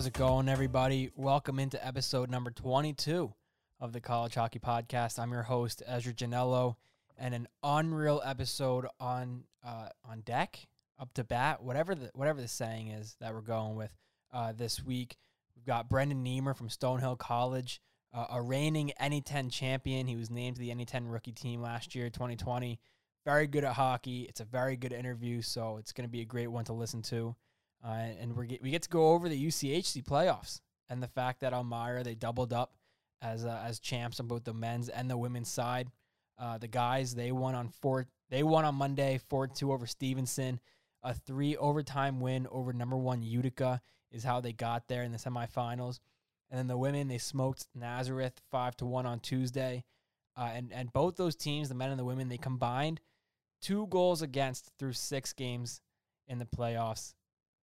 How's it going, everybody? Welcome into episode number 22 of the College Hockey Podcast. I'm your host, Ezra Janello, and an unreal episode on uh, on deck, up to bat, whatever the whatever the saying is that we're going with uh, this week. We've got Brendan Nehmer from Stonehill College, uh, a reigning NE10 champion. He was named to the NE10 rookie team last year, 2020. Very good at hockey. It's a very good interview, so it's going to be a great one to listen to. Uh, and we get, we get to go over the UCHC playoffs and the fact that Elmira they doubled up as uh, as champs on both the men's and the women's side. Uh, the guys they won on four they won on Monday four two over Stevenson. A three overtime win over number one Utica is how they got there in the semifinals. And then the women they smoked Nazareth five to one on Tuesday. Uh, and and both those teams, the men and the women, they combined two goals against through six games in the playoffs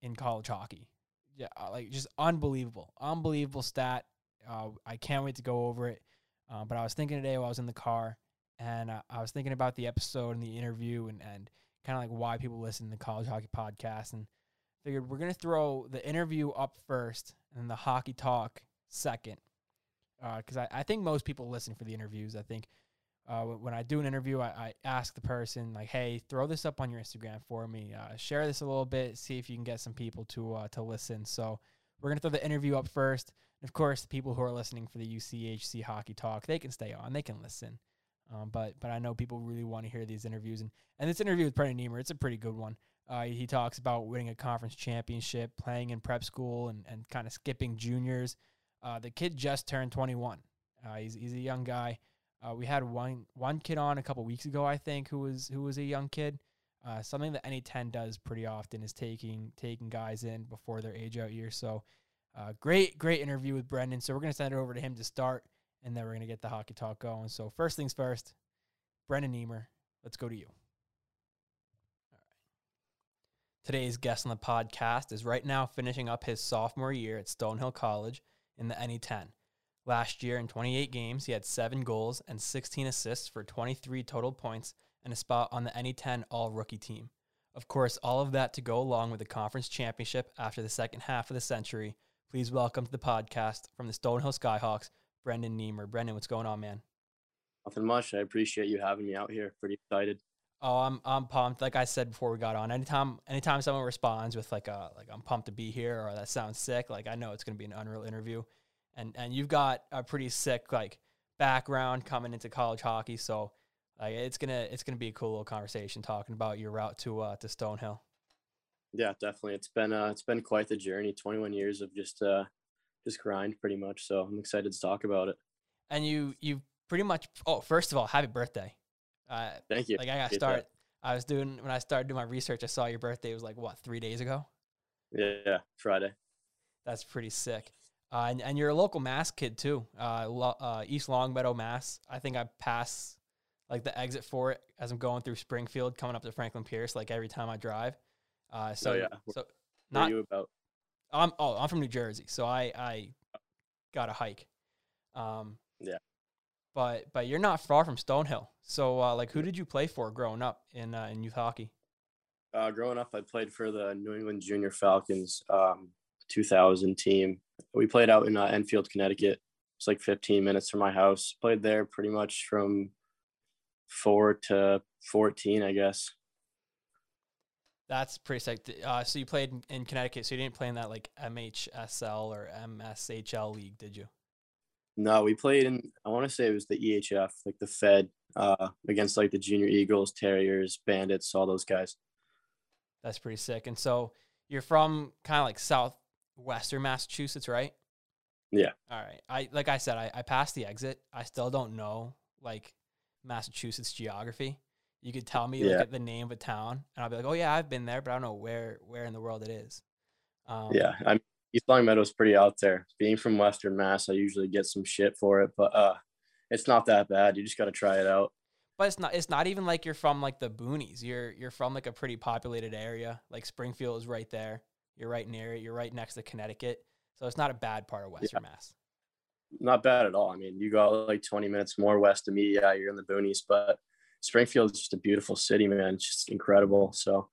in college hockey. Yeah, uh, like just unbelievable, unbelievable stat. Uh, I can't wait to go over it. Uh, but I was thinking today while I was in the car, and uh, I was thinking about the episode and the interview, and and kind of like why people listen to the college hockey podcast, and figured we're gonna throw the interview up first, and the hockey talk second, because uh, I, I think most people listen for the interviews. I think uh, when I do an interview, I, I, ask the person like, "Hey, throw this up on your Instagram for me. Uh, share this a little bit. See if you can get some people to uh, to listen." So we're gonna throw the interview up first. And of course, the people who are listening for the UCHC Hockey Talk, they can stay on. They can listen. Um, but but I know people really want to hear these interviews, and and this interview with Brendan Nehmer, it's a pretty good one. Uh, he talks about winning a conference championship, playing in prep school, and and kind of skipping juniors. Uh, the kid just turned 21. Uh, he's he's a young guy. Uh, we had one one kid on a couple weeks ago, I think, who was who was a young kid. Uh, something that NE10 does pretty often is taking taking guys in before their age out year. So, uh, great great interview with Brendan. So we're gonna send it over to him to start, and then we're gonna get the hockey talk going. So first things first, Brendan Nehmer, let's go to you. All right. Today's guest on the podcast is right now finishing up his sophomore year at Stonehill College in the NE10. Last year, in 28 games, he had seven goals and 16 assists for 23 total points and a spot on the NE10 All Rookie team. Of course, all of that to go along with the conference championship after the second half of the century. Please welcome to the podcast from the Stonehill Skyhawks, Brendan Nehmer. Brendan, what's going on, man? Nothing much. I appreciate you having me out here. Pretty excited. Oh, I'm I'm pumped. Like I said before we got on, anytime anytime someone responds with like a like I'm pumped to be here or that sounds sick, like I know it's gonna be an unreal interview and and you've got a pretty sick like background coming into college hockey, so like it's gonna it's gonna be a cool little conversation talking about your route to uh, to Stonehill. Yeah, definitely. It's been uh, it's been quite the journey. Twenty one years of just uh, just grind, pretty much. So I'm excited to talk about it. And you you pretty much. Oh, first of all, happy birthday! Uh, Thank you. Like I got started. I was doing when I started doing my research. I saw your birthday was like what three days ago. Yeah, Friday. That's pretty sick. Uh, and, and you're a local Mass kid too, uh, lo- uh, East Longmeadow, Mass. I think I pass like the exit for it as I'm going through Springfield, coming up to Franklin Pierce, like every time I drive. Uh, so oh, yeah. So not Where you about. I'm oh I'm from New Jersey, so I I got a hike. Um, yeah. But but you're not far from Stonehill. So uh, like, who did you play for growing up in uh, in youth hockey? Uh, growing up, I played for the New England Junior Falcons. Um, 2000 team. We played out in uh, Enfield, Connecticut. It's like 15 minutes from my house. Played there pretty much from four to 14, I guess. That's pretty sick. Uh, so you played in, in, Connecticut. So you didn't play in that like MHSL or MSHL league, did you? No, we played in. I want to say it was the EHF, like the Fed, uh, against like the Junior Eagles, Terriers, Bandits, all those guys. That's pretty sick. And so you're from kind of like South Western Massachusetts, right? Yeah. All right. I like I said, I, I passed the exit. I still don't know like Massachusetts geography. You could tell me yeah. like the name of a town, and I'll be like, "Oh yeah, I've been there, but I don't know where where in the world it is." Um, yeah, I'm East Longmeadow's pretty out there. Being from Western Mass, I usually get some shit for it, but uh, it's not that bad. You just got to try it out. But it's not. It's not even like you're from like the boonies. You're you're from like a pretty populated area. Like Springfield is right there. You're right near it. You're right next to Connecticut. So it's not a bad part of Western yeah. Mass. Not bad at all. I mean, you go like 20 minutes more west of me. Yeah, you're in the boonies, but Springfield is just a beautiful city, man. It's just incredible. So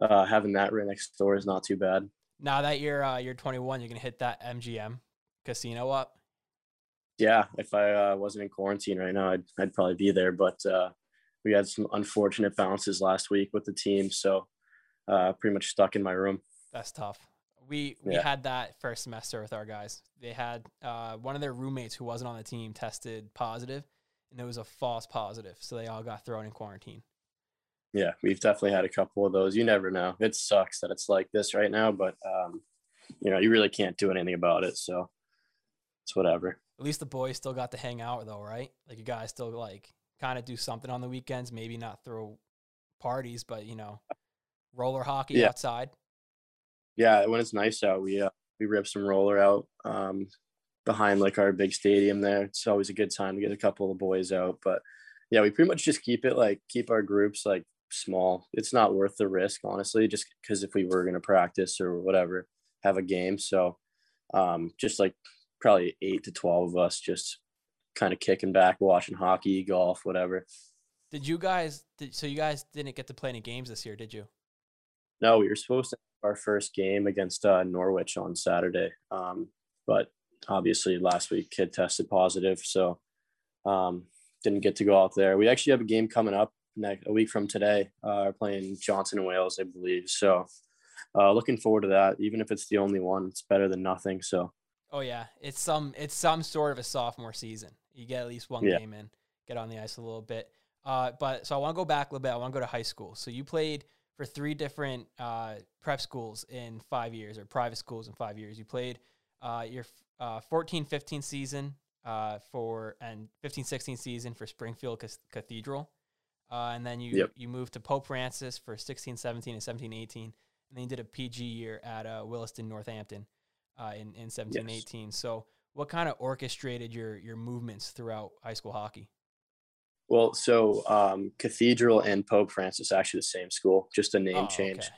uh, having that right next door is not too bad. Now that you're uh, you're 21, you're gonna hit that MGM casino up. Yeah, if I uh, wasn't in quarantine right now, I'd I'd probably be there. But uh, we had some unfortunate bounces last week with the team, so uh, pretty much stuck in my room. That's tough. We we Yeah. had that first semester with our guys. They had uh, one of their roommates who wasn't on the team tested positive, and it was a false positive, so they all got thrown in quarantine. Yeah, we've definitely had a couple of those. You never know. It sucks that it's like this right now, but um, you know, you really can't do anything about it. So it's whatever. At least the boys still got to hang out though, right? Like you guys still like kind of do something on the weekends. Maybe not throw parties, but you know, roller hockey Yeah. outside. Yeah, when it's nice out, we uh, we rip some roller out um, behind like our big stadium there. It's always a good time to get a couple of the boys out. But yeah, we pretty much just keep it like keep our groups like small. It's not worth the risk, honestly, just because if we were gonna practice or whatever, have a game. So um, just like probably eight to twelve of us just kind of kicking back, watching hockey, golf, whatever. Did you guys? Did, so you guys didn't get to play any games this year, did you? No, we were supposed to our first game against uh, Norwich on Saturday, um, but obviously last week kid tested positive, so um, didn't get to go out there. We actually have a game coming up next a week from today. Uh, we're playing Johnson and Wales, I believe. So uh, looking forward to that. Even if it's the only one, it's better than nothing. So Oh yeah, it's some it's some sort of a sophomore season. You get at least one Yeah. game in, get on the ice a little bit. Uh, but so I want to go back a little bit. I want to go to high school. So you played for three different uh, prep schools in five years, or private schools in five years. You played uh, your uh, 14-15 season uh, for and 15-16 season for Springfield Cathedral, uh, and then you Yep. you moved to Pope Francis for 16-17 and 17-18, and then you did a PG year at uh, Williston Northampton uh, in in 17 Yes. 18. So, what kind of orchestrated your your movements throughout high school hockey? Well, so um, Cathedral and Pope Francis actually the same school, just a name Oh, change. okay.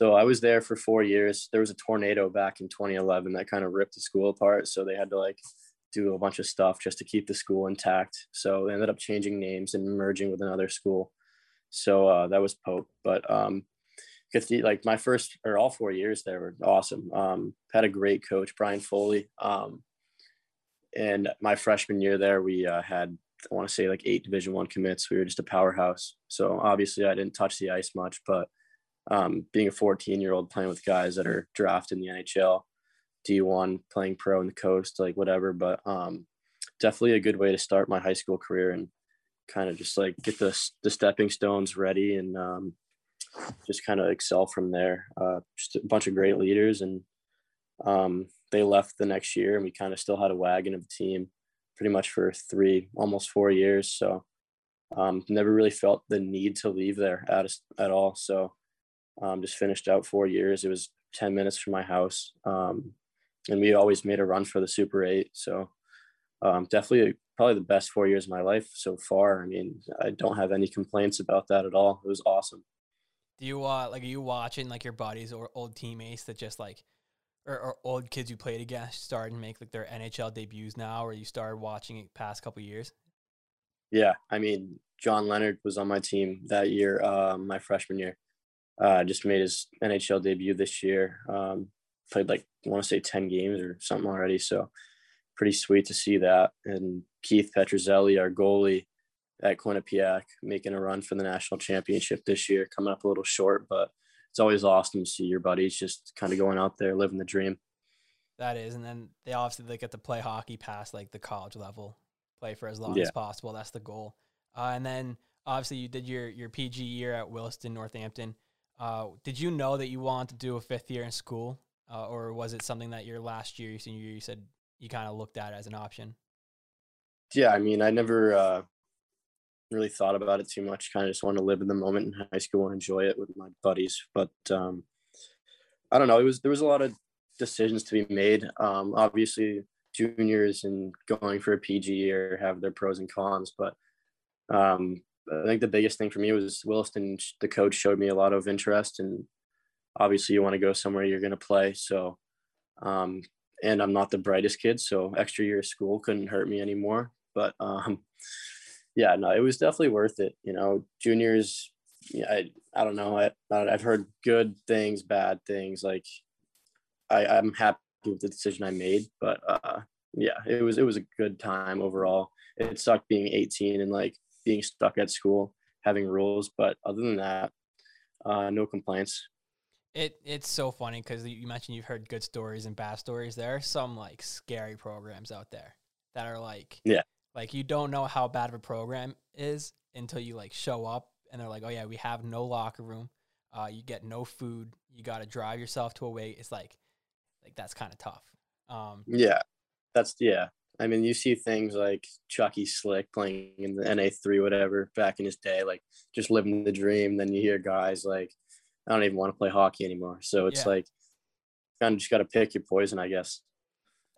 So I was there for four years. There was a tornado back in 2011 that kind of ripped the school apart. So they had to like do a bunch of stuff just to keep the school intact. So they ended up changing names and merging with another school. So uh, that was Pope. But um, like my first or all four years there were awesome. Um, had a great coach, Brian Foley. Um, and my freshman year there, we uh, had I want to say like eight Division One commits. We were just a powerhouse. So obviously I didn't touch the ice much, but um, being a 14 year old playing with guys that are drafted in the NHL, D1, playing pro in the coast, like whatever. But um, definitely a good way to start my high school career and kind of just like get the, the stepping stones ready and um, just kind of excel from there. Uh, just a bunch of great leaders. And um, they left the next year and we kind of still had a wagon of a team pretty much for three, almost four years. So um, never really felt the need to leave there at, at all. So um, just finished out four years. It was 10 minutes from my house. Um, and we always made a run for the Super 8. So um, definitely probably the best four years of my life so far. I mean, I don't have any complaints about that at all. It was awesome. Do you uh like are you watching like your buddies or old teammates that just like or, or old kids you played against starting to make like their NHL debuts now, or you started watching it past couple years? Yeah. I mean, John Leonard was on my team that year, uh, my freshman year. Uh, just made his NHL debut this year. Um, played like I want to say ten games or something already. So pretty sweet to see that. And Keith Petruzzelli, our goalie at Quinnipiac, making a run for the national championship this year, coming up a little short, but it's always awesome to see your buddies just kind of going out there living the dream. That is, and then they obviously they get to play hockey past like the college level, play for as long Yeah. as possible. That's the goal. Uh, and then obviously you did your your PG year at Williston Northampton. Uh, did you know that you wanted to do a fifth year in school, uh, or was it something that your last year, your senior year, you said you kind of looked at as an option? Yeah, I mean, I never uh, really thought about it too much. Kind of just wanted to live in the moment in high school and enjoy it with my buddies. But um, I don't know. It was there was a lot of decisions to be made. Um, obviously, juniors and going for a PG year have their pros and cons, but um, I think the biggest thing for me was Williston. The coach showed me a lot of interest, and obviously, you want to go somewhere you're going to play. So, um, and I'm not the brightest kid, so extra year of school couldn't hurt me anymore. But um, yeah, no, it was definitely worth it. You know, juniors. Yeah, I I don't know. I I've heard good things, bad things. Like I, I'm happy with the decision I made. But uh, yeah, it was it was a good time overall. It sucked being 18 and like being stuck at school, having rules. But other than that, uh, no complaints. It it's so funny because you mentioned you've heard good stories and bad stories. There are some like scary programs out there that are like yeah, like you don't know how bad of a program is until you like show up and they're like, oh yeah, we have no locker room. Uh, you get no food. You got to drive yourself to a way. It's like like that's kind of tough. Um, yeah, that's yeah. I mean, you see things like Chucky Slick playing in the NA three, whatever, back in his day, like just living the dream. Then you hear guys like, I don't even want to play hockey anymore. So it's Yeah. like, kind of just got to pick your poison, I guess.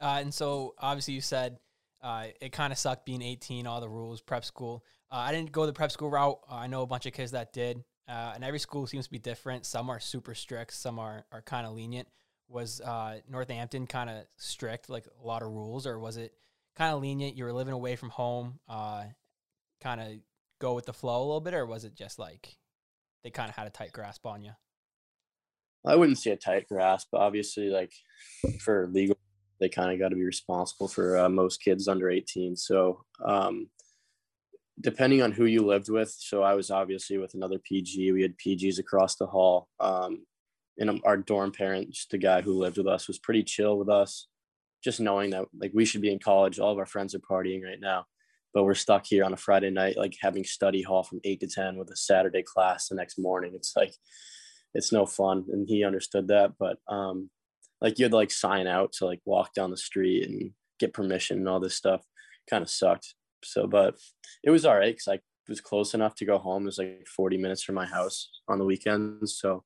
Uh, and so obviously you said uh, it kind of sucked being 18, all the rules, prep school. Uh, I didn't go the prep school route. Uh, I know a bunch of kids that did, uh, and every school seems to be different. Some are super strict, some are are kind of lenient. Was uh, Northampton kind of strict, like a lot of rules, or was it kind of lenient? You were living away from home, uh, kind of go with the flow a little bit, or was it just like they kind of had a tight grasp on you? I wouldn't say a tight grasp, obviously, like for legal, they kind of got to be responsible for uh, most kids under 18. So, um, depending on who you lived with, so I was obviously with another PG. We had PGs across the hall. Um, and our dorm parent, just the guy who lived with us, was pretty chill with us. Just knowing that like we should be in college, all of our friends are partying right now, but we're stuck here on a Friday night, like having study hall from eight to ten with a Saturday class the next morning. It's like it's no fun and he understood that but um like you had to like sign out to like walk down the street and get permission and all this stuff kind of sucked so but it was all right because i was close enough to go home it was like 40 minutes from my house on the weekends so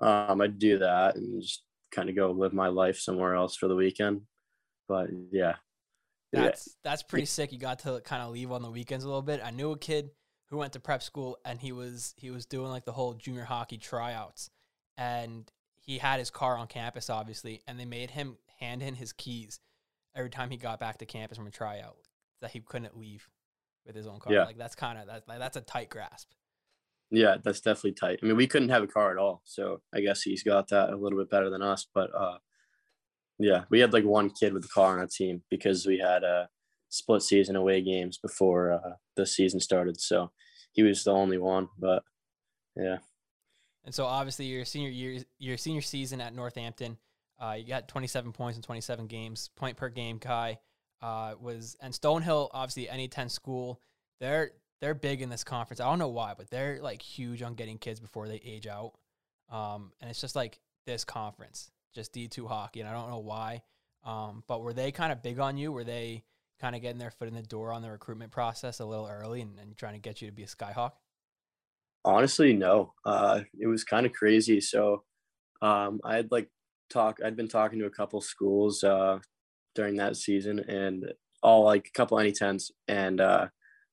um i'd do that and just kind of go live my life somewhere else for the weekend but yeah. That's that's pretty sick. You got to kind of leave on the weekends a little bit. I knew a kid who went to prep school and he was he was doing like the whole junior hockey tryouts and he had his car on campus obviously and they made him hand in his keys every time he got back to campus from a tryout that he couldn't leave with his own car. Yeah. Like that's kind of that like, that's a tight grasp. Yeah, that's definitely tight. I mean, we couldn't have a car at all, so I guess he's got that a little bit better than us. But uh, yeah, we had like one kid with a car on our team because we had a split season away games before uh, the season started. So he was the only one. But yeah, And so obviously your senior year, your senior season at Northampton, uh, you got 27 points in 27 games, point per game. Kai uh, was and Stonehill, obviously NE10 school, they're they're big in this conference. I don't know why, but they're like huge on getting kids before they age out. Um, and it's just like this conference, just D2 hockey, and I don't know why. Um, but were they kind of big on you? Were they kind of getting their foot in the door on the recruitment process a little early and, and trying to get you to be a Skyhawk? Honestly, no. Uh, it was kind of crazy. So um, I had like talk. I'd been talking to a couple schools uh, during that season, and all like a couple NE10s, and uh,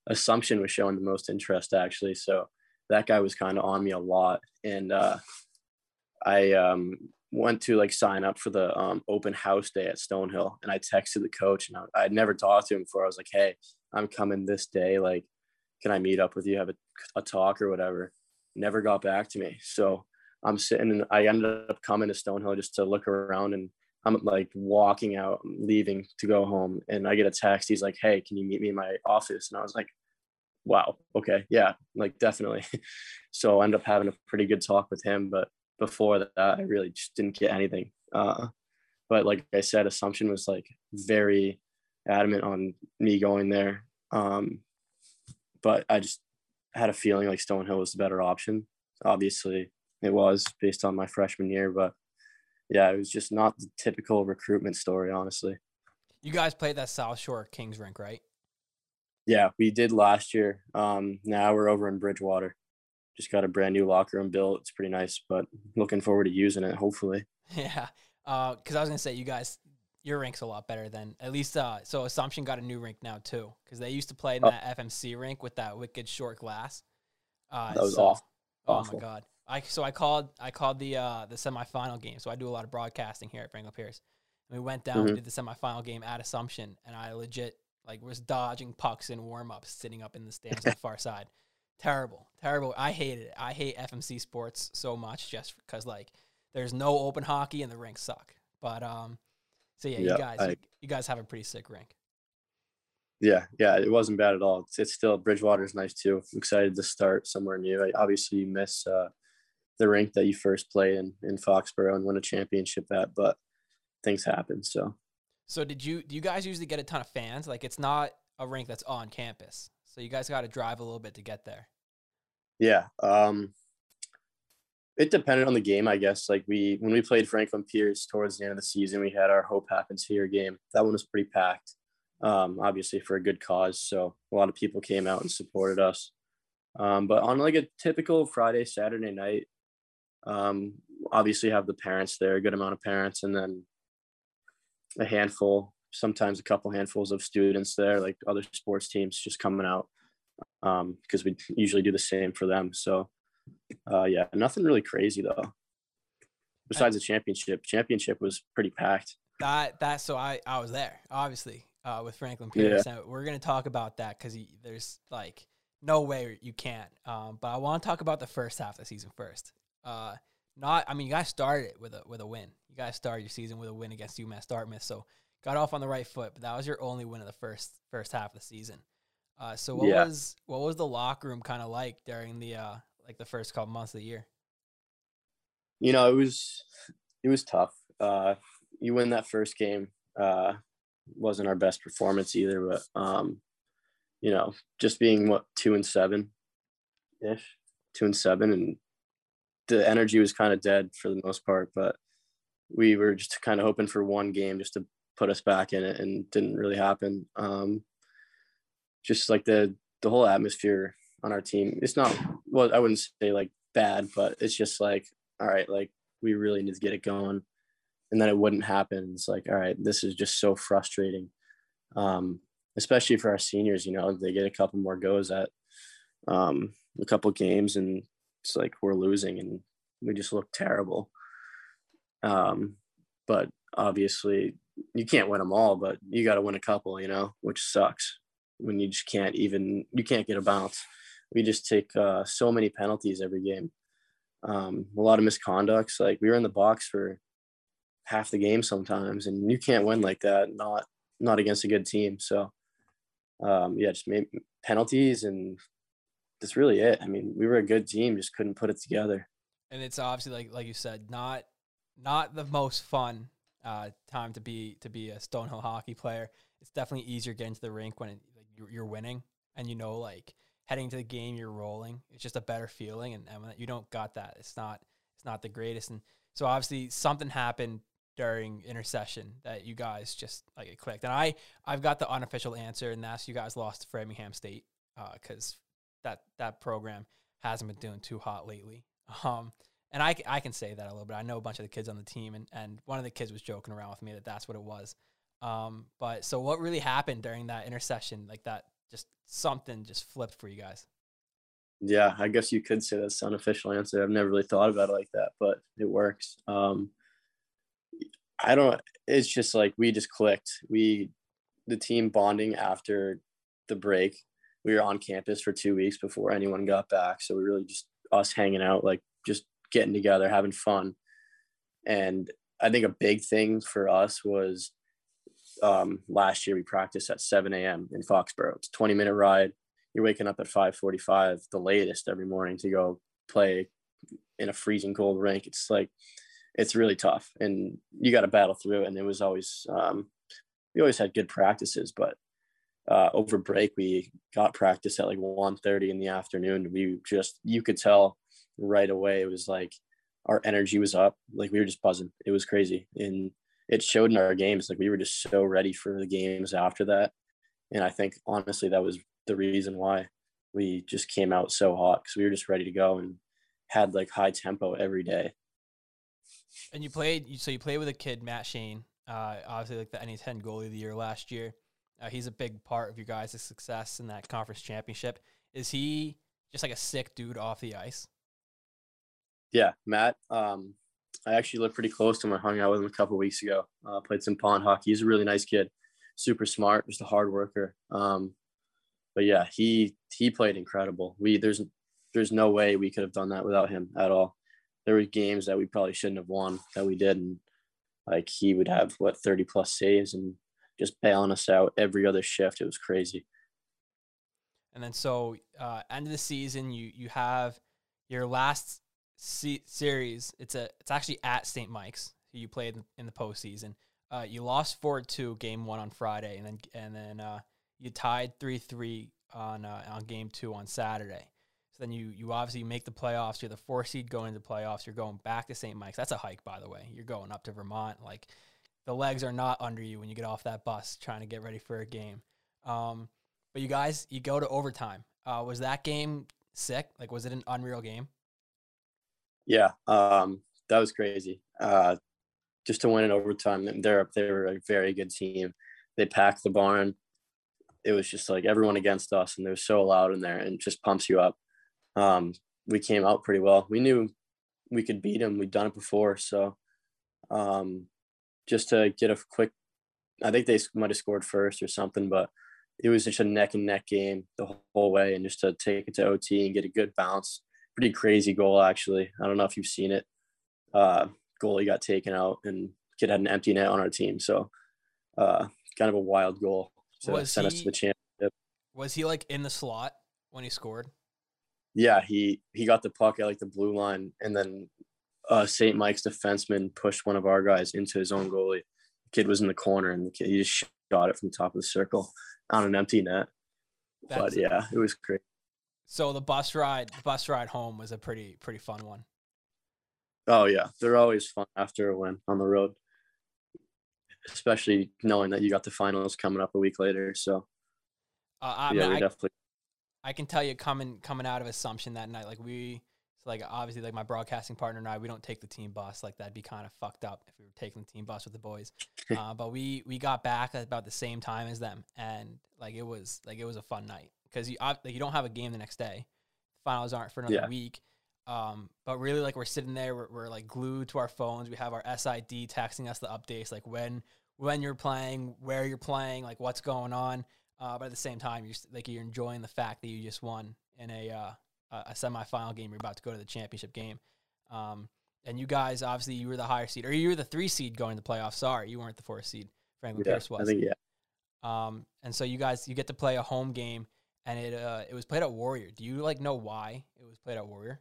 Assumption was showing the most interest actually. So that guy was kind of on me a lot, and uh, I um, went to like sign up for the um, open house day at Stonehill, and I texted the coach, and I, I'd never talked to him before. I was like, "Hey, I'm coming this day. Like, can I meet up with you, have a, a talk or whatever?" Never got back to me. So I'm sitting, and I ended up coming to Stonehill just to look around, and I'm like walking out, leaving to go home, and I get a text. He's like, "Hey, can you meet me in my office?" And I was like, "Wow, okay, yeah, like definitely." so I ended up having a pretty good talk with him, but before that, I really just didn't get anything. Uh, but like I said, Assumption was like very adamant on me going there. Um, but I just had a feeling like Stonehill was the better option. Obviously, it was based on my freshman year, but yeah, it was just not the typical recruitment story, honestly. You guys played that South Shore Kings rink, right? Yeah, we did last year. Um, now we're over in Bridgewater. Just got a brand new locker room built. It's pretty nice, but looking forward to using it. Hopefully. Yeah. Because I was gonna say you guys, your rink's a lot better than at least. Uh, so Assumption got a new rink now too, because they used to play in Oh. that FMC rink with that wicked short glass. Uh, That was so- awful. Oh Awful. my god. I so I called I called the uh the semifinal game. So I do a lot of broadcasting here at Franklin Pierce. And we went down, Mhm. did the semifinal game at Assumption, and I legit like was dodging pucks in warm ups, sitting up in the stands on the far side. Terrible, terrible. I hated it. I hate FMC sports so much just because like there's no open hockey and the rinks suck. But um, so yeah, Yeah, you guys, I- you, guys have a pretty sick rink. Yeah, yeah, it wasn't bad at all. It's, it's still Bridgewater is nice too. I'm excited to start somewhere new. I, obviously, you miss uh, the rink that you first played in in Foxborough and win a championship at, but things happen. So So did you do you guys usually get a ton of fans? Like it's not a rink that's on campus, so you guys got to drive a little bit to get there. yeah, um, it depended on the game, I guess. Like we when we played Franklin Pierce towards the end of the season, we had our Hope Happens Here game. That one was pretty packed, um, obviously for a good cause. So a lot of people came out and supported us. Um, but on like a typical Friday, Saturday night, um, obviously have the parents there, a good amount of parents, and then a handful, sometimes a couple handfuls of students there, like other sports teams just coming out um, because we usually do the same for them. So uh, yeah, nothing really crazy though. Besides the championship, championship was pretty packed. That that so I I was there obviously uh, with Franklin Pierce, and we're gonna talk about that because there's like no way you can't. Um, but I want to talk about the first half of the season first. Uh, not I mean you guys started it with a with a win. You guys started your season with a win against UMass Dartmouth, so got off on the right foot. But that was your only win of the first first half of the season. Uh, so what Yeah. was what was the locker room kind of like during the uh like the first couple months of the year? You know, it was it was tough. Uh, you win that first game. Uh, wasn't our best performance either, but um, you know, just being what two and seven ish, two and seven, and the energy was kind of dead for the most part. But we were just kind of hoping for one game just to put us back in it, and didn't really happen. Um, just like the the whole atmosphere on our team, it's not well. I wouldn't say like bad, but it's just like all right, like we really need to get it going. And then it wouldn't happen. It's like, all right, this is just so frustrating. Um, especially for our seniors, you know, they get a couple more goes at um, a couple games and it's like we're losing and we just look terrible. Um, but obviously you can't win them all, but you got to win a couple, you know, which sucks when you just can't even, you can't get a bounce. We just take uh, so many penalties every game um, a lot of misconducts. Like we were in the box for half the game sometimes, and you can't win like that. Not not against a good team. So um, yeah, just made penalties, and that's really it. I mean, we were a good team, just couldn't put it together. and it's obviously like like you said, not not the most fun uh, time to be to be a Stonehill hockey player. It's definitely easier getting to the rink when it, like, you're, you're winning and you know like heading to the game you're rolling. It's just a better feeling, and, and you don't got that, it's not it's not the greatest. And so obviously something happened during intercession that you guys just like it clicked. And I I've got the unofficial answer, and that's you guys lost to Framingham State because that that program hasn't been doing too hot lately. Um, and I, I can say that a little bit. I know a bunch of the kids on the team, and, and one of the kids was joking around with me that that's what it was. Um, but so what really happened during that intercession, like that, just something just flipped for you guys. Yeah, I guess you could say that's the unofficial answer. I've never really thought about it like that, but it works. Um, I don't. It's just like we just clicked. We, the team bonding after the break. We were on campus for two weeks before anyone got back, so we really just us hanging out, like just getting together, having fun. And I think a big thing for us was um, last year we practiced at 7 a.m. in Foxborough. It's a 20 minute ride. You're waking up at 5:45, the latest every morning to go play in a freezing cold rink. It's like it's really tough, and you got to battle through it. And it was always um, we always had good practices, but uh, over break we got practice at like 1.30 in the afternoon. We just you could tell right away it was like our energy was up. Like we were just buzzing. It was crazy, and it showed in our games. Like we were just so ready for the games after that. And I think honestly that was the reason why we just came out so hot because we were just ready to go and had like high tempo every day. And you played, you- so you played with a kid, Matt Shane, uh, obviously like the NE10 goalie of the year last year. Uh, he's a big part of you guys' success in that conference championship. Is he just like a sick dude off the ice? Yeah, Matt. Um, I actually looked pretty close to him. I hung out with him a couple weeks ago. Uh, played some pond hockey. He's a really nice kid, super smart, just a hard worker. Um, but yeah, he he played incredible. We there's there's no way we could have done that without him at all. There were games that we probably shouldn't have won that we did, and Like he would have what 30 plus saves and just bailing us out every other shift. It was crazy. And then so uh, end of the season, you you have your last se- series. It's a it's actually at St. Mike's. You played in, in the postseason. Uh, you lost four two game one on Friday, and then and then uh, you tied three three on uh, on game two on Saturday. So then you you obviously make the playoffs. You're the four seed going the playoffs. You're going back to St. Mike's. That's a hike, by the way. You're going up to Vermont. Like the legs are not under you when you get off that bus trying to get ready for a game. Um, but you guys, you go to overtime. Uh, was that game sick? Like, was it an unreal game? Yeah, um, that was crazy. Uh, just to win in overtime, they're they were a very good team. They packed the barn. It was just like everyone against us, and they're so loud in there, and just pumps you up. Um, we came out pretty well. We knew we could beat them. We'd done it before, so um, just to get a quick. I think they might have scored first or something, but it was just a neck and neck game the whole way, and just to take it to OT and get a good bounce. Pretty crazy goal, actually. I don't know if you've seen it. Uh, goalie got taken out, and kid had an empty net on our team, so uh, kind of a wild goal to Was send us he- to the championship. Was he like in the slot when he scored? Yeah, he he got the puck at like the blue line, and then uh, St. Mike's defenseman pushed one of our guys into his own goalie. The kid was in the corner, and the kid he just shot it from the top of the circle on an empty net. That's- but yeah, it was great. So the bus ride, the bus ride home was a pretty pretty fun one. Oh yeah, they're always fun after a win on the road, especially knowing that you got the finals coming up a week later. So Uh, I, yeah, mean, I, definitely I can tell you coming coming out of Assumption that night, like we, so like obviously like my broadcasting partner and I, we don't take the team bus. Like that'd be kind of fucked up if we were taking the team bus with the boys. uh, but we we got back at about the same time as them, and like it was like it was a fun night because you like you don't have a game the next day. Finals aren't for another Yeah. week. Um, but really, like we're sitting there, we're, we're like glued to our phones. We have our SID texting us the updates, like when when you're playing, where you're playing, like what's going on. Uh, but at the same time, you're like you're enjoying the fact that you just won in a uh, a semifinal game. You're about to go to the championship game. Um, and you guys, obviously, you were the higher seed, or you were the three seed going to the playoffs. Sorry, you weren't the fourth seed. Franklin yeah, Pierce was. I think yeah. Um, and so you guys, you get to play a home game, and it uh, it was played at Warrior. Do you like know why it was played at Warrior?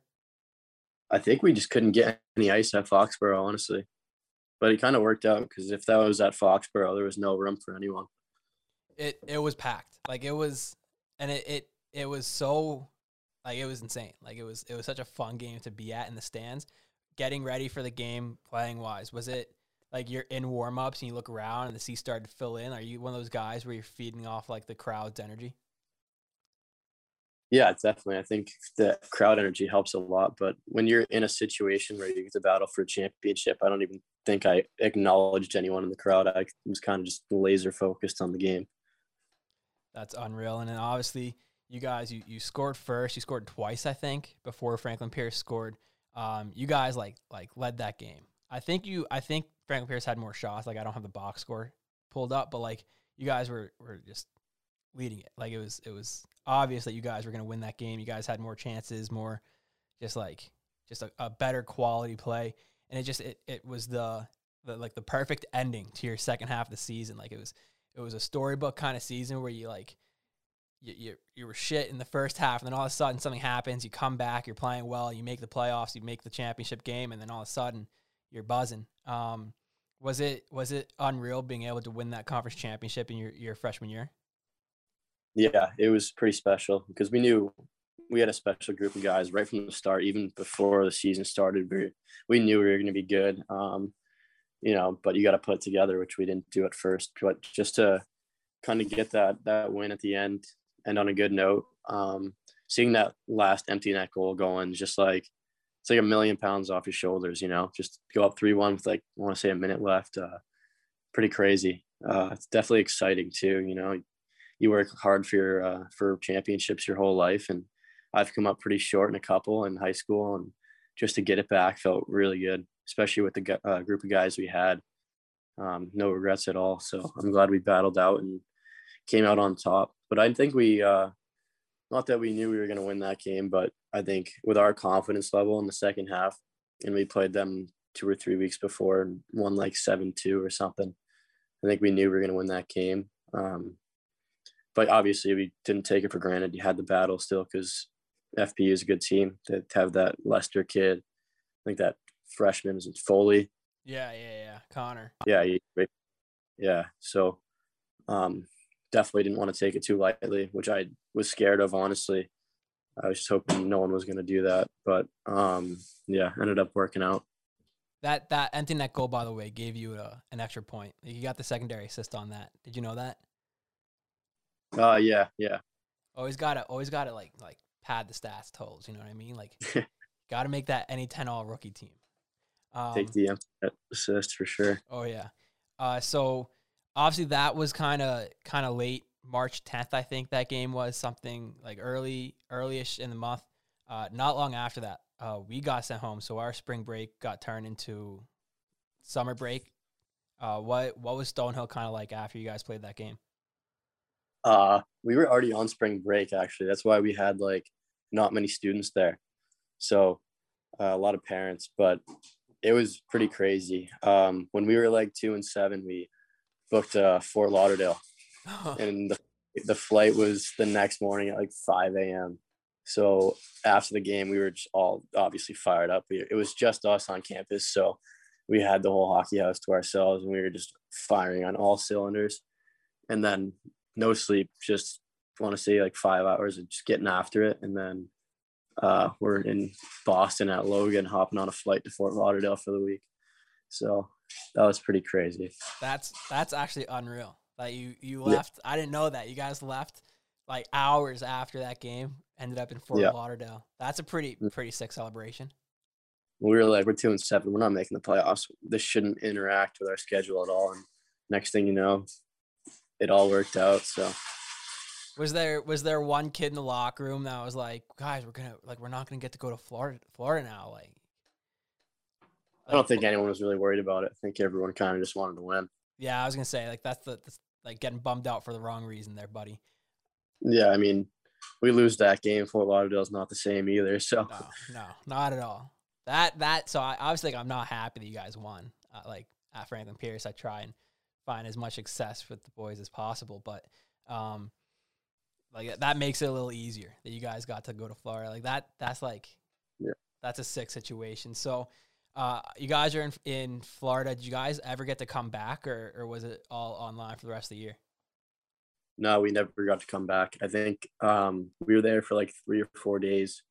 I think we just couldn't get any ice at Foxborough, honestly. But it kind of worked out because if that was at Foxborough, there was no room for anyone. It it was packed. Like it was, and it it it was so, like it was insane. Like it was it was such a fun game to be at in the stands, getting ready for the game, playing wise. Was it like you're in warm ups and you look around and the seats started to fill in? Are you one of those guys where you're feeding off like the crowd's energy? Yeah, definitely. I think the crowd energy helps a lot. But when you're in a situation where you get to battle for a championship, I don't even think I acknowledged anyone in the crowd. I was kind of just laser focused on the game. That's unreal. And then obviously, you guys, you, you scored first. You scored twice, I think, before Franklin Pierce scored. Um, you guys like like led that game. I think you. I think Franklin Pierce had more shots. Like I don't have the box score pulled up, but like you guys were were just leading it. Like it was it was obvious that you guys were going to win that game. You guys had more chances, more just like just a, a better quality play, and it just it it was the the like the perfect ending to your second half of the season. Like it was it was a storybook kind of season where you like you, you you were shit in the first half, and then all of a sudden something happens. You come back, you're playing well, you make the playoffs, you make the championship game, and then all of a sudden you're buzzing. Um, was it was it unreal being able to win that conference championship in your your freshman year? Yeah, it was pretty special because we knew we had a special group of guys right from the start, even before the season started. We we knew we were going to be good, um, you know. But you got to put it together, which we didn't do at first. But just to kind of get that that win at the end, and on a good note, um, seeing that last empty net goal going, just like it's like a million pounds off your shoulders, you know. Just go up three one with like I want to say a minute left. Uh, pretty crazy. Uh, it's definitely exciting too, you know you work hard for your uh, for championships your whole life and i've come up pretty short in a couple in high school and just to get it back felt really good especially with the uh, group of guys we had um, no regrets at all so i'm glad we battled out and came out on top but i think we uh, not that we knew we were going to win that game but i think with our confidence level in the second half and we played them two or three weeks before and won like seven two or something. I think we knew we were going to win that game. Um, but obviously, we didn't take it for granted. You had the battle still because FPU is a good team. To, have that Lester kid, I think that freshman is Foley. Yeah, yeah, yeah. Connor. Yeah, he, yeah. So um, definitely didn't want to take it too lightly, which I was scared of, honestly. I was just hoping no one was going to do that, but um, yeah, ended up working out. That that empty net goal, by the way, gave you a, an extra point. You got the secondary assist on that. Did you know that? Uh, yeah, yeah. Always got to always got to like like pad the stats totals. You know what I mean? Like, got to make that NE10 all rookie team. Um, Take the empty assist for sure. Oh yeah. Uh, so obviously that was kind of kind of late March 10th I think that game was something like early earlyish in the month uh, not long after that uh, we got sent home so our spring break got turned into summer break uh, what what was Stonehill kind of like after you guys played that game uh we were already on spring break actually that's why we had like not many students there so uh, a lot of parents but it was pretty crazy um when we were like 2 and 7 we booked uh, Fort Lauderdale, and the the flight was the next morning at like 5 a.m. So after the game, we were just all obviously fired up. It was just us on campus, so we had the whole hockey house to ourselves, and we were just firing on all cylinders. And then no sleep, just want to say like five hours of just getting after it, and then uh, we're in Boston at Logan, hopping on a flight to Fort Lauderdale for the week. So that was pretty crazy. That's that's actually unreal. That you you left. Yeah. I didn't know that you guys left like hours after that game. Ended up in Fort yeah. Lauderdale. That's a pretty mm. pretty sick celebration. We were like, we're two and seven. We're not making the playoffs. This shouldn't interact with our schedule at all. And next thing you know, it all worked out. So was there was there one kid in the locker room that was like, guys, we're gonna like we're not gonna get to go to Florida Florida now. Like I don't think anyone was really worried about it. I think everyone kind of just wanted to win. Yeah, I was gonna say like that's the that's like getting bummed out for the wrong reason there, buddy. Yeah, I mean, we lose that game. Fort Lauderdale's not the same either. So no, no, not at all. That that so I obviously like, I'm not happy that you guys won. Uh, like at Franklin Pierce, I try and find as much success with the boys as possible, but um, like that makes it a little easier that you guys got to go to Florida. Like that, that's like, yeah, that's a sick situation. So uh, you guys are in in Florida. Did you guys ever get to come back, or or was it all online for the rest of the year? No, we never got to come back. I think um, we were there for like three or four days,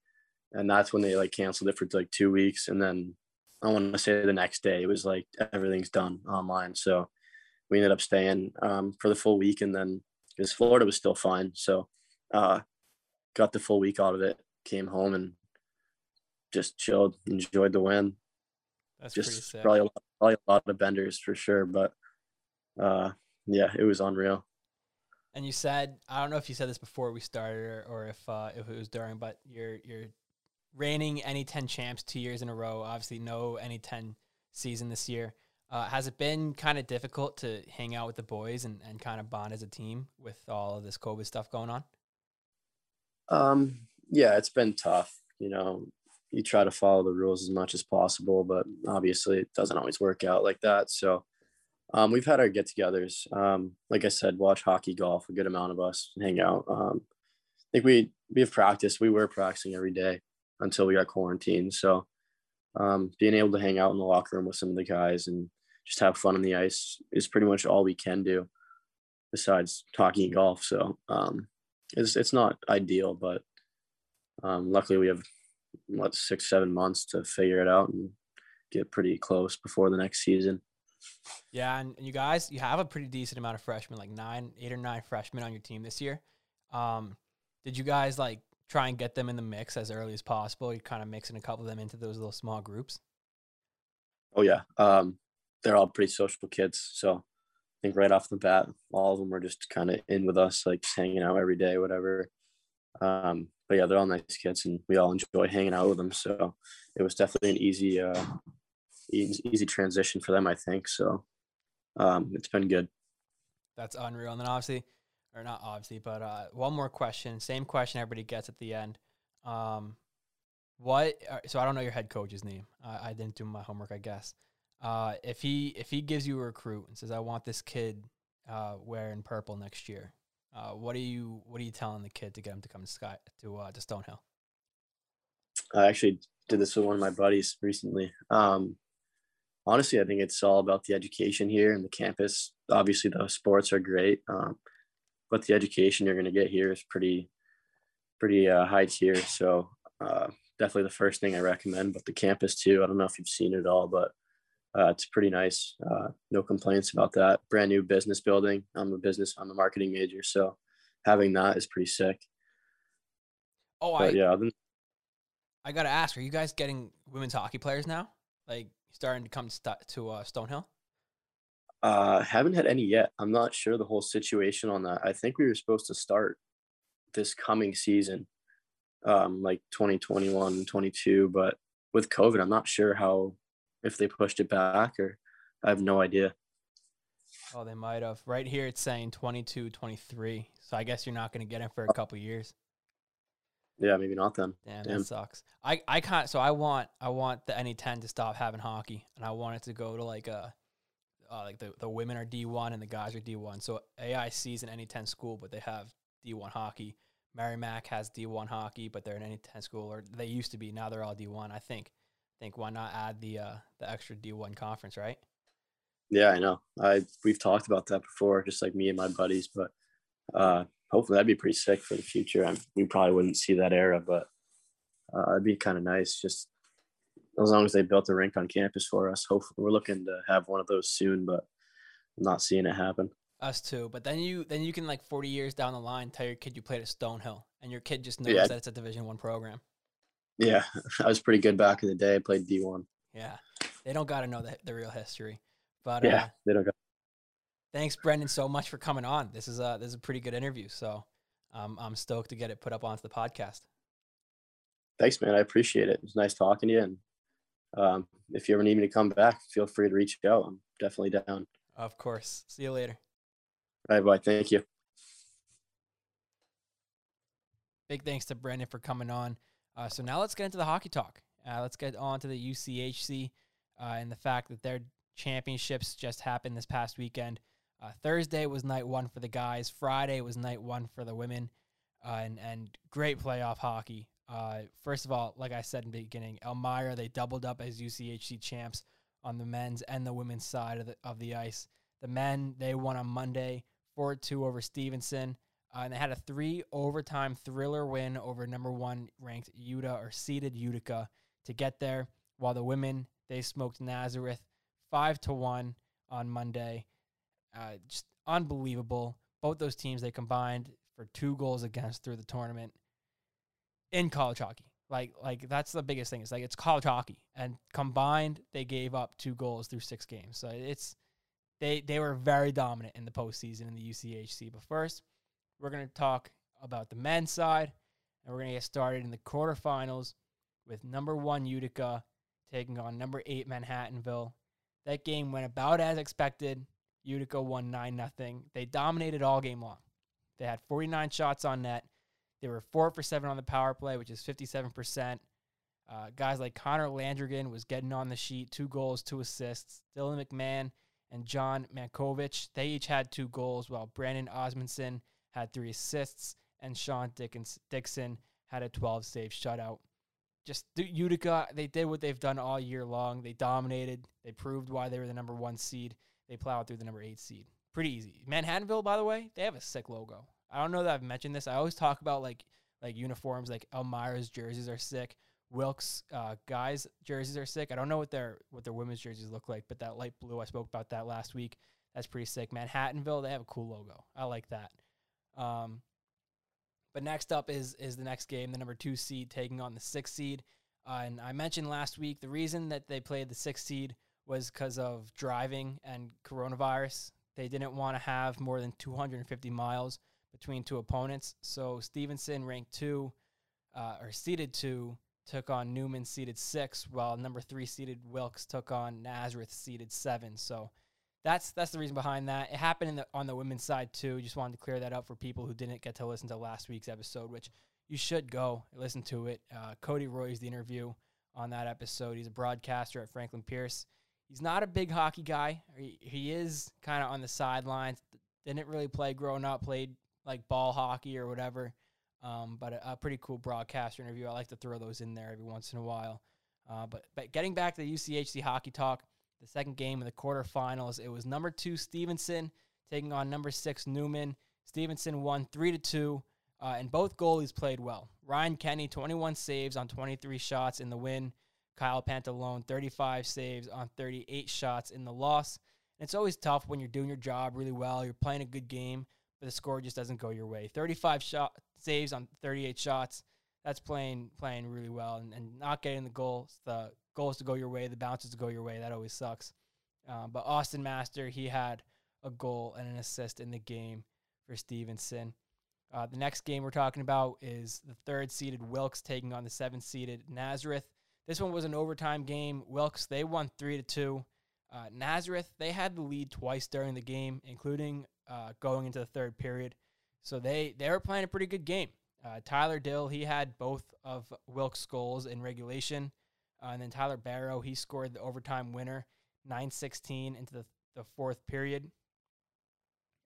and that's when they like canceled it for like two weeks. And then I want to say the next day it was like everything's done online. So we ended up staying um, for the full week, and then because Florida was still fine, so uh, got the full week out of it. Came home and just chilled, enjoyed the win. That's just probably a, lot, probably a lot of benders for sure, but uh, yeah, it was unreal. And you said I don't know if you said this before we started or, or if uh, if it was during, but you're you're reigning NE10 champs two years in a row. Obviously, no NE10 season this year. Uh, has it been kind of difficult to hang out with the boys and, and kind of bond as a team with all of this COVID stuff going on? Um, yeah, it's been tough. You know, you try to follow the rules as much as possible, but obviously it doesn't always work out like that. So um, we've had our get-togethers. Um, like I said, watch hockey, golf. A good amount of us hang out. Um, I think we we have practiced. We were practicing every day until we got quarantined. So um, being able to hang out in the locker room with some of the guys and just have fun on the ice is pretty much all we can do, besides and golf. So um, it's it's not ideal, but um, luckily we have what six seven months to figure it out and get pretty close before the next season. Yeah, and you guys, you have a pretty decent amount of freshmen, like nine, eight or nine freshmen on your team this year. Um, did you guys like try and get them in the mix as early as possible? You're kind of mixing a couple of them into those little small groups. Oh yeah, um, they're all pretty social kids, so I think right off the bat, all of them were just kind of in with us, like just hanging out every day, whatever. Um, but yeah, they're all nice kids, and we all enjoy hanging out with them. So it was definitely an easy, uh, easy, easy transition for them, I think. So um, it's been good. That's unreal. And then obviously, or not obviously, but uh, one more question. Same question everybody gets at the end. Um, what? uh, So I don't know your head coach's name. I, I didn't do my homework, I guess. Uh, if he if he gives you a recruit and says, "I want this kid uh, wearing purple next year," uh, what are you what are you telling the kid to get him to come to Sky to to Stonehill? I actually did this with one of my buddies recently. Um, honestly, I think it's all about the education here and the campus. Obviously, the sports are great, um, but the education you're going to get here is pretty, pretty uh, high tier. So uh, definitely the first thing I recommend. But the campus too. I don't know if you've seen it all, but uh, it's pretty nice. Uh, no complaints about that. Brand new business building. I'm a business. I'm a marketing major, so having that is pretty sick. Oh, I yeah, I gotta ask, are you guys getting women's hockey players now? Like starting to come to, to uh, Stonehill? Uh, haven't had any yet. I'm not sure the whole situation on that. I think we were supposed to start this coming season, um, like 2021, 22, but with COVID, I'm not sure how if they pushed it back or I have no idea. Oh, they might have. Right here, it's saying 22, 23. So I guess you're not going to get him for a couple years. Yeah, maybe not then. Damn, Damn. that sucks. I, I can't. So I want I want the NE10 to stop having hockey, and I want it to go to like a uh, like the, the women are D1 and the guys are D1. So AIC is an NE10 school, but they have D1 hockey. Merrimack has D1 hockey, but they're an NE10 school, or they used to be. Now they're all D1. I think. Think why not add the uh, the extra D1 conference, right? Yeah, I know. I we've talked about that before, just like me and my buddies. But uh, hopefully, that'd be pretty sick for the future. I we probably wouldn't see that era, but uh, it'd be kind of nice. Just as long as they built a rink on campus for us. Hopefully, we're looking to have one of those soon, but I'm not seeing it happen. Us too. But then you then you can like 40 years down the line tell your kid you played at Stonehill, and your kid just knows Yeah. that it's a Division One program. Yeah, I was pretty good back in the day. I played D1. Yeah, they don't got to know the, the real history. But uh, Yeah, they don't go. thanks, Brendan, so much for coming on. This is a this is a pretty good interview. So um, I'm stoked to get it put up onto the podcast. Thanks, man. I appreciate it. It was nice talking to you. And um, if you ever need me to come back, feel free to reach out. I'm definitely down. Of course. See you later. All right, bye. Thank you. Big thanks to Brendan for coming on. Uh, so now let's get into the hockey talk. Uh, let's get on to the UCHC uh, and the fact that their championships just happened this past weekend. Uh, Thursday was night one for the guys. Friday was night one for the women, uh, and and great playoff hockey. Uh, first of all, like I said in the beginning, Elmira they doubled up as UCHC champs on the men's and the women's side of the of the ice. The men they won on Monday, four two over Stevenson. Uh, and they had a three overtime thriller win over number one ranked Uta or seeded Utica to get there. While the women they smoked Nazareth five to one on Monday. Uh, just unbelievable. Both those teams they combined for two goals against through the tournament in college hockey. Like like that's the biggest thing. It's like it's college hockey, and combined they gave up two goals through six games. So it's they they were very dominant in the postseason in the UCHC. But first, we're to talk about the men's side, and we're to get started in the quarterfinals with number one Utica taking on number eight Manhattanville. That game went about as expected. Utica won 9 0. They dominated all game long. They had 49 shots on net. They were 4 for 7 on the power play, which is 57%. Uh, guys like Connor Landrigan was getting on the sheet, two goals, two assists. Dylan McMahon and John Mankovich, they each had two goals, while Brandon Osmondson had three assists, and Sean Dickens, Dixon had a 12 save shutout. Just Utica, they did what they've done all year long. They dominated. They proved why they were the number one seed. They plowed through the number eight seed. Pretty easy. Manhattanville, by the way, they have a sick logo. I don't know that I've mentioned this. I always talk about like like uniforms, like Elmira's jerseys are sick. Wilkes uh, guys jerseys are sick. I don't know what their what their women's jerseys look like, but that light blue, I spoke about that last week. That's pretty sick. Manhattanville, they have a cool logo. I like that. Um, but next up is is the next game, the number two seed taking on the six seed. Uh, and I mentioned last week the reason that they played the six seed was because of driving and coronavirus. They didn't want to have more than 250 miles between two opponents. So Stevenson, ranked two, uh, or seeded two, took on Neumann, seeded six, while number three seeded Wilkes took on Nazareth, seeded seven. So that's that's the reason behind that. It happened the, on the women's side too. Just wanted to clear that up for people who didn't get to listen to last week's episode, which you should go listen to it. Uh, Cody Roy's the interview on that episode. He's a broadcaster at Franklin Pierce. He's not a big hockey guy. He, he is kind of on the sidelines. Didn't really play growing up. Played like ball hockey or whatever. Um, but a, a, pretty cool broadcaster interview. I like to throw those in there every once in a while. Uh, but but getting back to the UCHC hockey talk, the second game of the quarterfinals, it was number two Stevenson taking on number six Neumann. Stevenson won three to two, uh, and both goalies played well. Ryan Kenny, 21 saves on 23 shots in the win. Kyle Pantalone, 35 saves on 38 shots in the loss. And it's always tough when you're doing your job really well, you're playing a good game, but the score just doesn't go your way. 35 shot saves on 38 shots. That's playing playing really well, and, and not getting the goals, the goals to go your way, the bounces to go your way. That always sucks. Um, but Austin Master, he had a goal and an assist in the game for Stevenson. Uh, the next game we're talking about is the third seeded Wilkes taking on the seventh seeded Nazareth. This one was an overtime game. Wilkes they won three to two. Uh, Nazareth they had the lead twice during the game, including uh, going into the third period. So they they were playing a pretty good game. Uh, Tyler Dill he had both of Wilkes' goals in regulation, uh, and then Tyler Barrow he scored the overtime winner, 9-16 into the, the fourth period.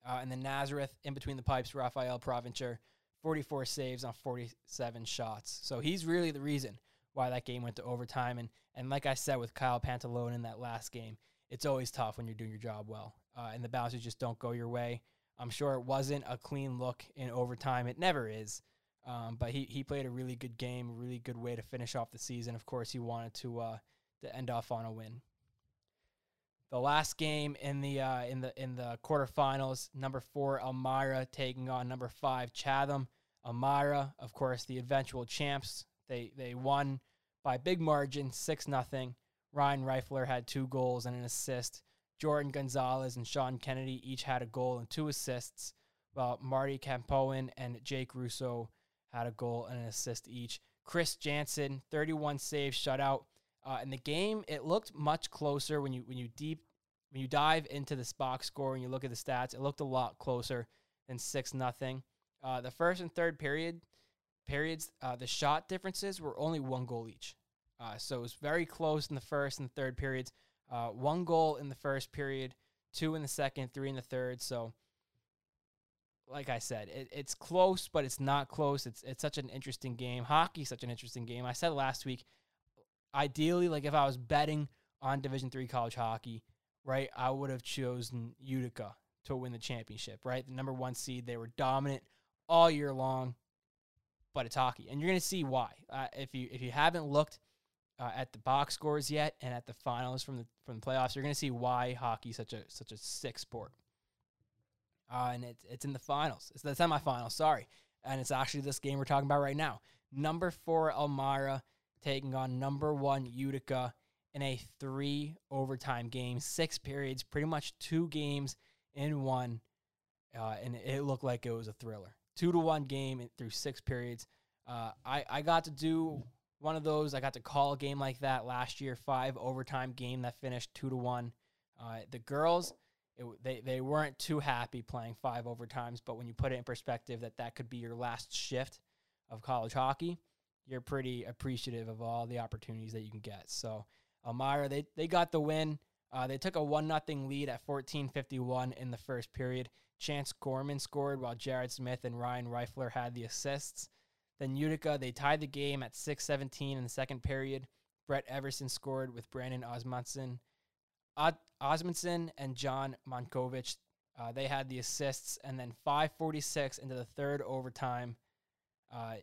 Uh, and then Nazareth in between the pipes, Raphael Provencher, 44 saves on 47 shots. So he's really the reason why that game went to overtime. And and like I said with Kyle Pantalone in that last game, it's always tough when you're doing your job well, uh, and the bounces just don't go your way. I'm sure it wasn't a clean look in overtime. It never is. Um, but he, he played a really good game, really good way to finish off the season. Of course, he wanted to uh, to end off on a win. The last game in the uh, in the in the quarterfinals, number four Elmira taking on number five Chatham. Elmira, of course, the eventual champs. They they won by big margin, six nothing. Ryan Reifler had two goals and an assist. Jordan Gonzalez and Sean Kennedy each had a goal and two assists, while Marty Campoen and Jake Russo had a goal and an assist each. Chris Jansen, 31 saves, shutout. Uh, in the game, it looked much closer when you when you deep when you dive into this box score and you look at the stats. It looked a lot closer than six nothing. Uh, the first and third period periods, uh, the shot differences were only one goal each. Uh, so it was very close in the first and third periods. Uh, one goal in the first period, two in the second, three in the third. So, like I said, it, it's close, but it's not close. It's it's such an interesting game. Hockey such an interesting game. I said last week, ideally, like if I was betting on Division three college hockey, right, I would have chosen Utica to win the championship. Right, the number one seed. They were dominant all year long, but it's hockey, and you're to see why. Uh, if you if you haven't looked uh, at the box scores yet and at the finals from the from the playoffs, you're going to see why hockey such a such a sick sport. Uh, and it's it's in the finals. It's the semifinals. Sorry, and it's actually this game we're talking about right now. Number four Elmira taking on number one Utica in a three overtime game, six periods, pretty much two games in one, uh, and it looked like it was a thriller. Two to one game through six periods. Uh, I I got to do one of those. I got to call a game like that last year, five overtime game that finished two to one. Uh, the girls, it, they they weren't too happy playing five overtimes, but when you put it in perspective that that could be your last shift of college hockey, you're pretty appreciative of all the opportunities that you can get. So Elmira, they they got the win. Uh, they took a one nothing lead at 14:51 in the first period. Chance Gorman scored while Jared Smith and Ryan Reifler had the assists. Then Utica, they tied the game at 6-17 in the second period. Brett Everson scored with Brandon Osmondson. Osmondson and John Monkovich, uh, they had the assists. And then 5.46 into the third overtime, uh,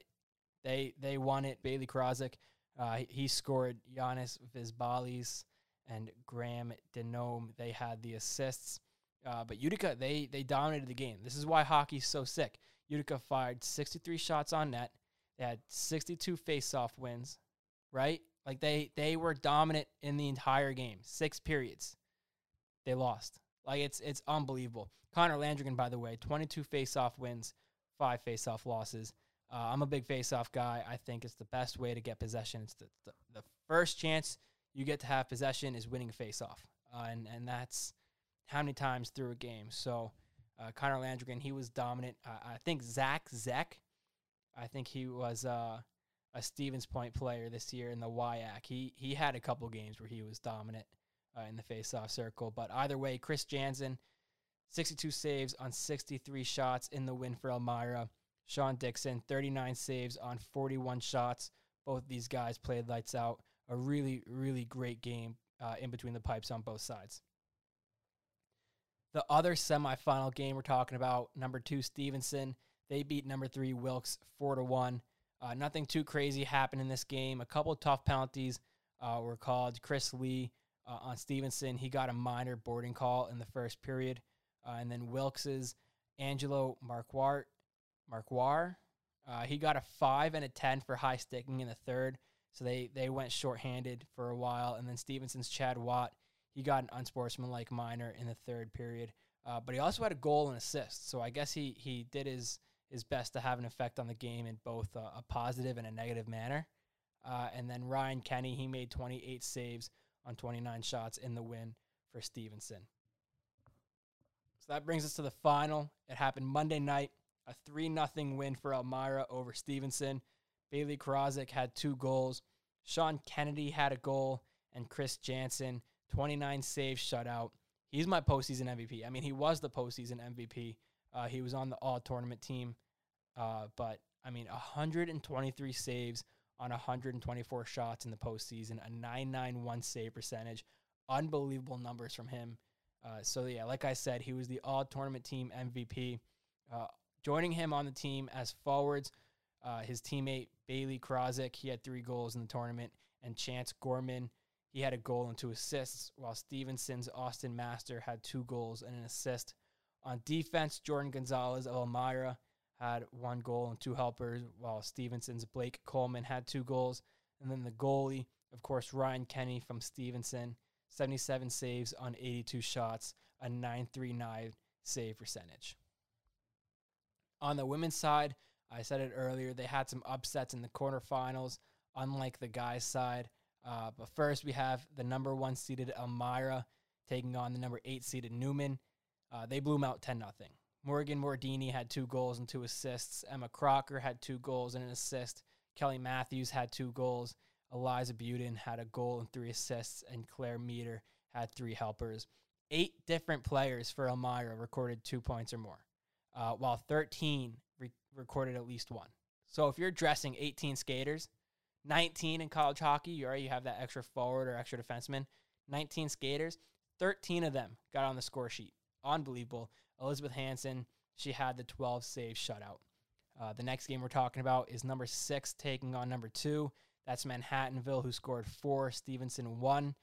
they they won it. Bailey Krozik, uh, he scored Giannis Vizbalis and Graham Denome. They had the assists. Uh, but Utica, they they dominated the game. This is why hockey's so sick. Utica fired 63 shots on net. They had 62 face-off wins, right? Like they they were dominant in the entire game, six periods. They lost. Like it's it's unbelievable. Connor Landrigan, by the way, 22 face-off wins, five face-off losses. Uh, I'm a big face-off guy. I think it's the best way to get possession. It's the, the, the first chance you get to have possession is winning face-off, uh, and and that's how many times through a game. So uh, Connor Landrigan, he was dominant. I think Zach Zek I think he was uh, a Stevens Point player this year in the WIAC. He he had a couple games where he was dominant uh, in the faceoff circle. But either way, Chris Jansen, 62 saves on 63 shots in the win for Elmira. Sean Dixon, 39 saves on 41 shots. Both these guys played lights out. A really, really great game uh, in between the pipes on both sides. The other semifinal game we're talking about, number two Stevenson, they beat number three Wilkes four to one. Uh, nothing too crazy happened in this game. A couple tough penalties uh, were called. Chris Lee uh, on Stevenson, he got a minor boarding call in the first period, uh, and then Wilkes's Angelo Marquardt, Marquardt, uh, he got a five and a ten for high sticking in the third. So they they went shorthanded for a while, and then Stevenson's Chad Watt, he got an unsportsmanlike minor in the third period. Uh, but he also had a goal and assist. So I guess he he did his his best to have an effect on the game in both a, a positive and a negative manner. Uh, and then Ryan Kenny, he made 28 saves on 29 shots in the win for Stevenson. So that brings us to the final. It happened Monday night, a 3 0 win for Elmira over Stevenson. Bailey Krozik had two goals. Sean Kennedy had a goal, and Chris Jansen, 29 saves shutout. He's my postseason MVP. I mean, he was the postseason MVP uh, he was on the all tournament team. Uh, but I mean, 123 saves on 124 shots in the postseason, a 991 save percentage. Unbelievable numbers from him. Uh, so, yeah, like I said, he was the all tournament team MVP. Uh, joining him on the team as forwards, uh, his teammate Bailey Krozik, he had three goals in the tournament, and Chance Gorman, he had a goal and two assists, while Stevenson's Austin Master had two goals and an assist. On defense, Jordan Gonzalez of Elmira had one goal and two helpers, while Stevenson's Blake Coleman had two goals. And then the goalie, of course, Ryan Kenny from Stevenson, 77 saves on 82 shots, a 939 save percentage. On the women's side, I said it earlier, they had some upsets in the quarterfinals, unlike the guys' side. Uh, but first, we have the number one seeded Elmira taking on the number eight seeded Neumann. Uh, they blew them out 10 0. Morgan Mordini had two goals and two assists. Emma Crocker had two goals and an assist. Kelly Matthews had two goals. Eliza Buden had a goal and three assists. And Claire Meter had three helpers. Eight different players for Elmira recorded two points or more, uh, while 13 re- recorded at least one. So if you're dressing 18 skaters, 19 in college hockey, you already have that extra forward or extra defenseman. 19 skaters, 13 of them got on the score sheet unbelievable. Elizabeth Hanson, she had the 12 save shutout. Uh, the next game we're talking about is number six taking on number two. That's Manhattanville, who scored four. Stevenson one.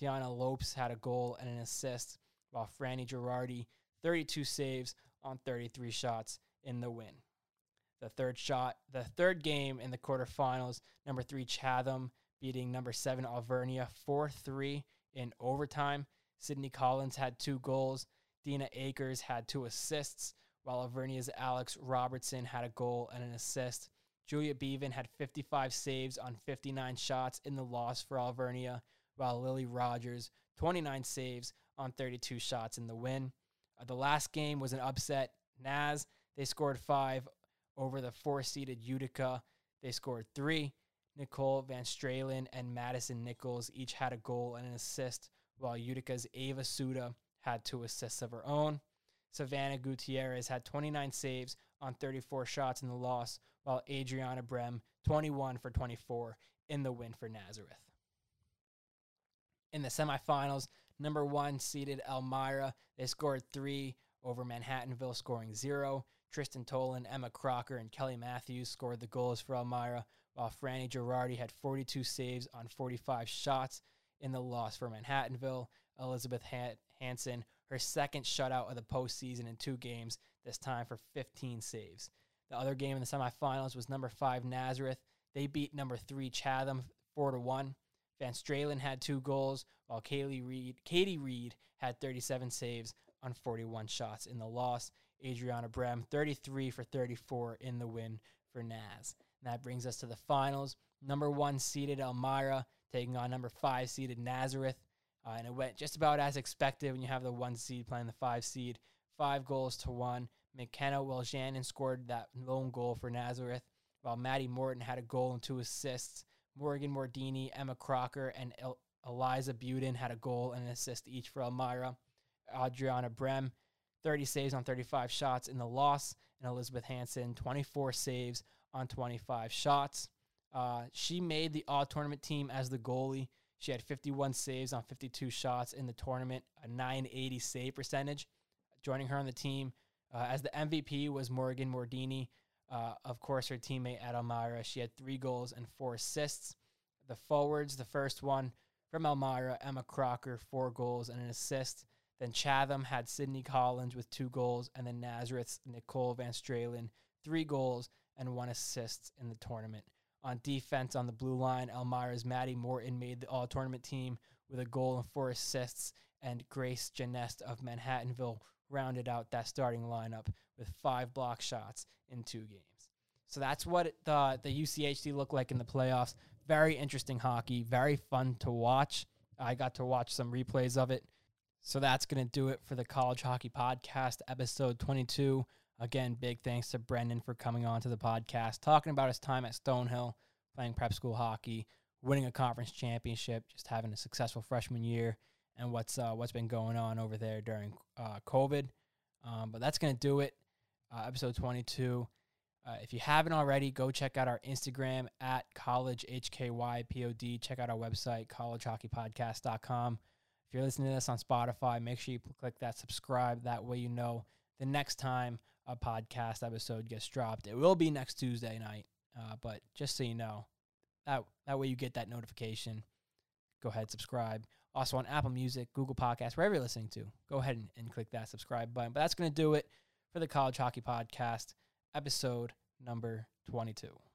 Tiana Lopes had a goal and an assist, while Franny Girardi, 32 saves on 33 shots in the win. The third shot, the third game in the quarterfinals, number three Chatham beating number seven Alvernia 4 3 in overtime. Sydney Collins had two goals. Dina Akers had two assists, while Alvernia's Alex Robertson had a goal and an assist. Julia Bevan had 55 saves on 59 shots in the loss for Alvernia, while Lily Rogers, 29 saves on 32 shots in the win. Uh, the last game was an upset. Naz, they scored five over the four seeded Utica. They scored three. Nicole Van Stralen and Madison Nichols each had a goal and an assist, while Utica's Ava Suda had two assists of her own. Savannah Gutierrez had 29 saves on 34 shots in the loss, while Adriana Brem 21 for 24 in the win for Nazareth. In the semifinals, number one seeded Elmira, they scored three over Manhattanville, scoring zero. Tristan Tolan, Emma Crocker, and Kelly Matthews scored the goals for Elmira, while Franny Girardi had 42 saves on 45 shots in the loss for Manhattanville. Elizabeth Hanson, her second shutout of the postseason in two games, this time for 15 saves. The other game in the semifinals was number five Nazareth. They beat number three Chatham four to one. Van Stralen had two goals, while Kaylee Reed, Katie Reed had 37 saves on 41 shots in the loss. Adriana Brem 33 for 34 in the win for Naz. And that brings us to the finals. Number one seeded Elmira taking on number five seeded Nazareth. Uh, and it went just about as expected when you have the one seed playing the five seed. Five goals to one. McKenna Wilshannon scored that lone goal for Nazareth, while Maddie Morton had a goal and two assists. Morgan Mordini, Emma Crocker, and El- Eliza Buden had a goal and an assist each for Elmira. Adriana Brem, 30 saves on 35 shots in the loss, and Elizabeth Hansen, 24 saves on 25 shots. Uh, she made the all tournament team as the goalie. She had 51 saves on 52 shots in the tournament, a 980 save percentage. Joining her on the team uh, as the MVP was Morgan Mordini. Uh, of course, her teammate at Elmira. She had three goals and four assists. The forwards, the first one from Elmira, Emma Crocker, four goals and an assist. Then Chatham had Sydney Collins with two goals, and then Nazareth's Nicole Van Stralen, three goals and one assist in the tournament. On defense on the blue line, Elmira's Maddie Morton made the all tournament team with a goal and four assists, and Grace Janest of Manhattanville rounded out that starting lineup with five block shots in two games. So that's what the the UCHC looked like in the playoffs. Very interesting hockey, very fun to watch. I got to watch some replays of it. So that's going to do it for the College Hockey Podcast, episode 22. Again, big thanks to Brendan for coming on to the podcast, talking about his time at Stonehill, playing prep school hockey, winning a conference championship, just having a successful freshman year, and what's uh, what's been going on over there during uh, COVID. Um, but that's to do it. Uh, episode 22. Uh, if you haven't already, go check out our Instagram at college HKYPOD. Check out our website, collegehockeypodcast.com. If you're listening to this on Spotify, make sure you click that subscribe. That way you know the next time a podcast episode gets dropped. It will be next Tuesday night, uh, but just so you know, that, that way you get that notification. Go ahead, subscribe. Also on Apple Music, Google Podcasts, wherever you're listening to, go ahead and, and click that subscribe button. But that's going to do it for the College Hockey Podcast, episode number 22.